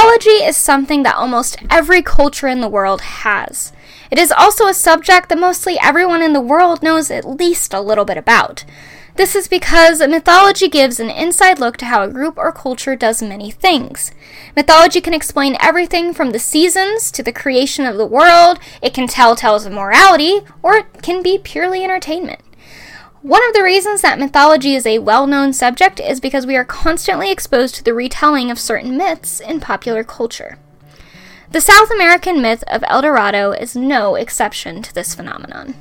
Mythology is something that almost every culture in the world has. It is also a subject that mostly everyone in the world knows at least a little bit about. This is because mythology gives an inside look to how a group or culture does many things. Mythology can explain everything from the seasons to the creation of the world, it can tell tales of morality, or it can be purely entertainment. One of the reasons that mythology is a well known subject is because we are constantly exposed to the retelling of certain myths in popular culture. The South American myth of El Dorado is no exception to this phenomenon.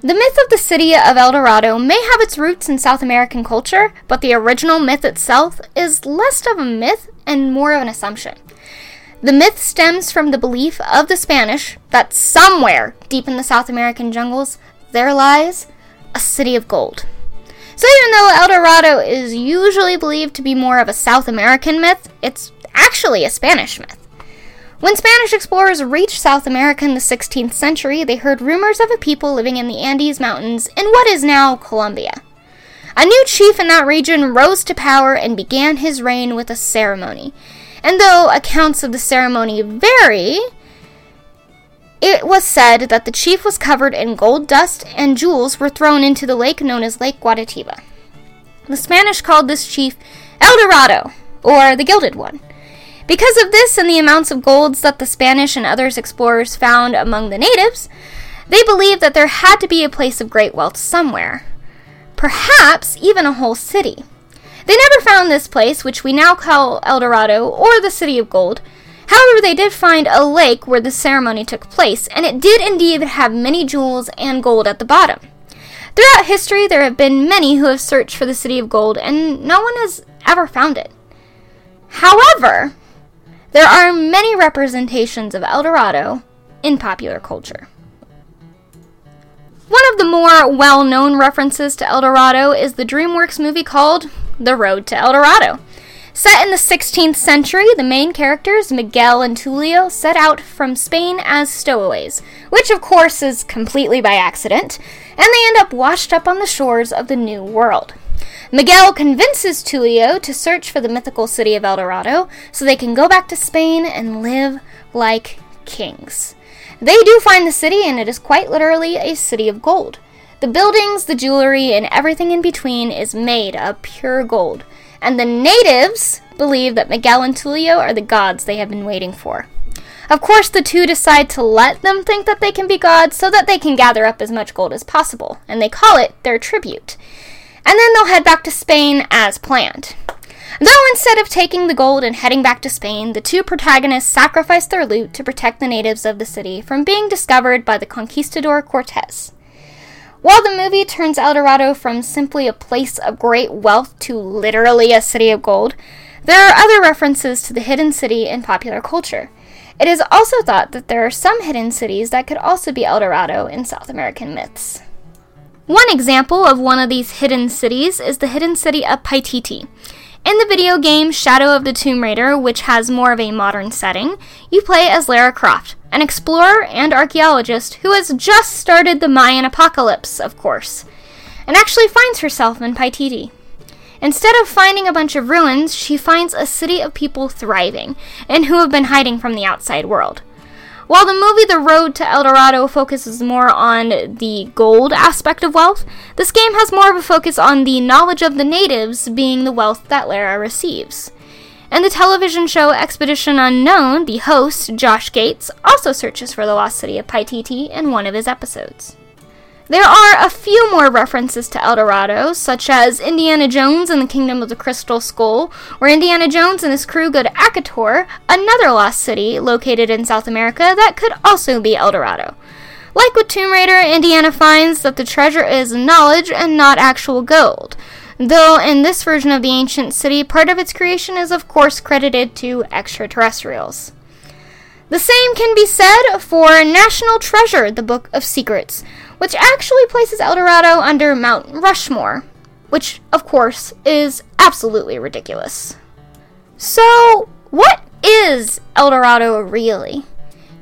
The myth of the city of El Dorado may have its roots in South American culture, but the original myth itself is less of a myth and more of an assumption. The myth stems from the belief of the Spanish that somewhere deep in the South American jungles there lies a city of gold. So, even though El Dorado is usually believed to be more of a South American myth, it's actually a Spanish myth. When Spanish explorers reached South America in the 16th century, they heard rumors of a people living in the Andes Mountains in what is now Colombia. A new chief in that region rose to power and began his reign with a ceremony. And though accounts of the ceremony vary, it was said that the chief was covered in gold dust and jewels were thrown into the lake known as Lake Guatavita. The Spanish called this chief El Dorado, or the Gilded One. Because of this and the amounts of golds that the Spanish and other explorers found among the natives, they believed that there had to be a place of great wealth somewhere. Perhaps even a whole city. They never found this place, which we now call El Dorado or the City of Gold, However, they did find a lake where the ceremony took place, and it did indeed have many jewels and gold at the bottom. Throughout history, there have been many who have searched for the city of gold, and no one has ever found it. However, there are many representations of El Dorado in popular culture. One of the more well known references to El Dorado is the DreamWorks movie called The Road to El Dorado. Set in the 16th century, the main characters, Miguel and Tulio, set out from Spain as stowaways, which of course is completely by accident, and they end up washed up on the shores of the New World. Miguel convinces Tulio to search for the mythical city of El Dorado so they can go back to Spain and live like kings. They do find the city, and it is quite literally a city of gold. The buildings, the jewelry, and everything in between is made of pure gold and the natives believe that Miguel and Tulio are the gods they have been waiting for. Of course, the two decide to let them think that they can be gods so that they can gather up as much gold as possible, and they call it their tribute. And then they'll head back to Spain as planned. Though instead of taking the gold and heading back to Spain, the two protagonists sacrifice their loot to protect the natives of the city from being discovered by the conquistador Cortez. Movie turns El Dorado from simply a place of great wealth to literally a city of gold, there are other references to the hidden city in popular culture. It is also thought that there are some hidden cities that could also be El Dorado in South American myths. One example of one of these hidden cities is the hidden city of Paititi. In the video game Shadow of the Tomb Raider, which has more of a modern setting, you play as Lara Croft, an explorer and archaeologist who has just started the Mayan apocalypse, of course, and actually finds herself in Paititi. Instead of finding a bunch of ruins, she finds a city of people thriving and who have been hiding from the outside world. While the movie The Road to El Dorado focuses more on the gold aspect of wealth, this game has more of a focus on the knowledge of the natives being the wealth that Lara receives. In the television show Expedition Unknown, the host, Josh Gates, also searches for the lost city of Paititi in one of his episodes. There are a few more references to El Dorado, such as Indiana Jones and the Kingdom of the Crystal Skull, where Indiana Jones and his crew go to Akator, another lost city located in South America that could also be El Dorado. Like with Tomb Raider, Indiana finds that the treasure is knowledge and not actual gold. Though in this version of the ancient city, part of its creation is of course credited to extraterrestrials. The same can be said for National Treasure, the Book of Secrets, which actually places El Dorado under Mount Rushmore, which, of course, is absolutely ridiculous. So, what is El Dorado really?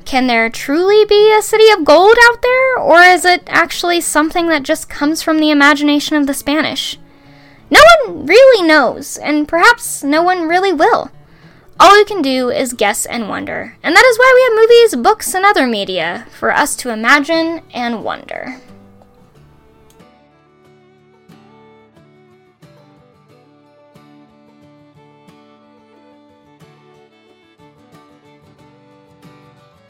Can there truly be a city of gold out there, or is it actually something that just comes from the imagination of the Spanish? No one really knows, and perhaps no one really will. All we can do is guess and wonder. And that is why we have movies, books, and other media for us to imagine and wonder.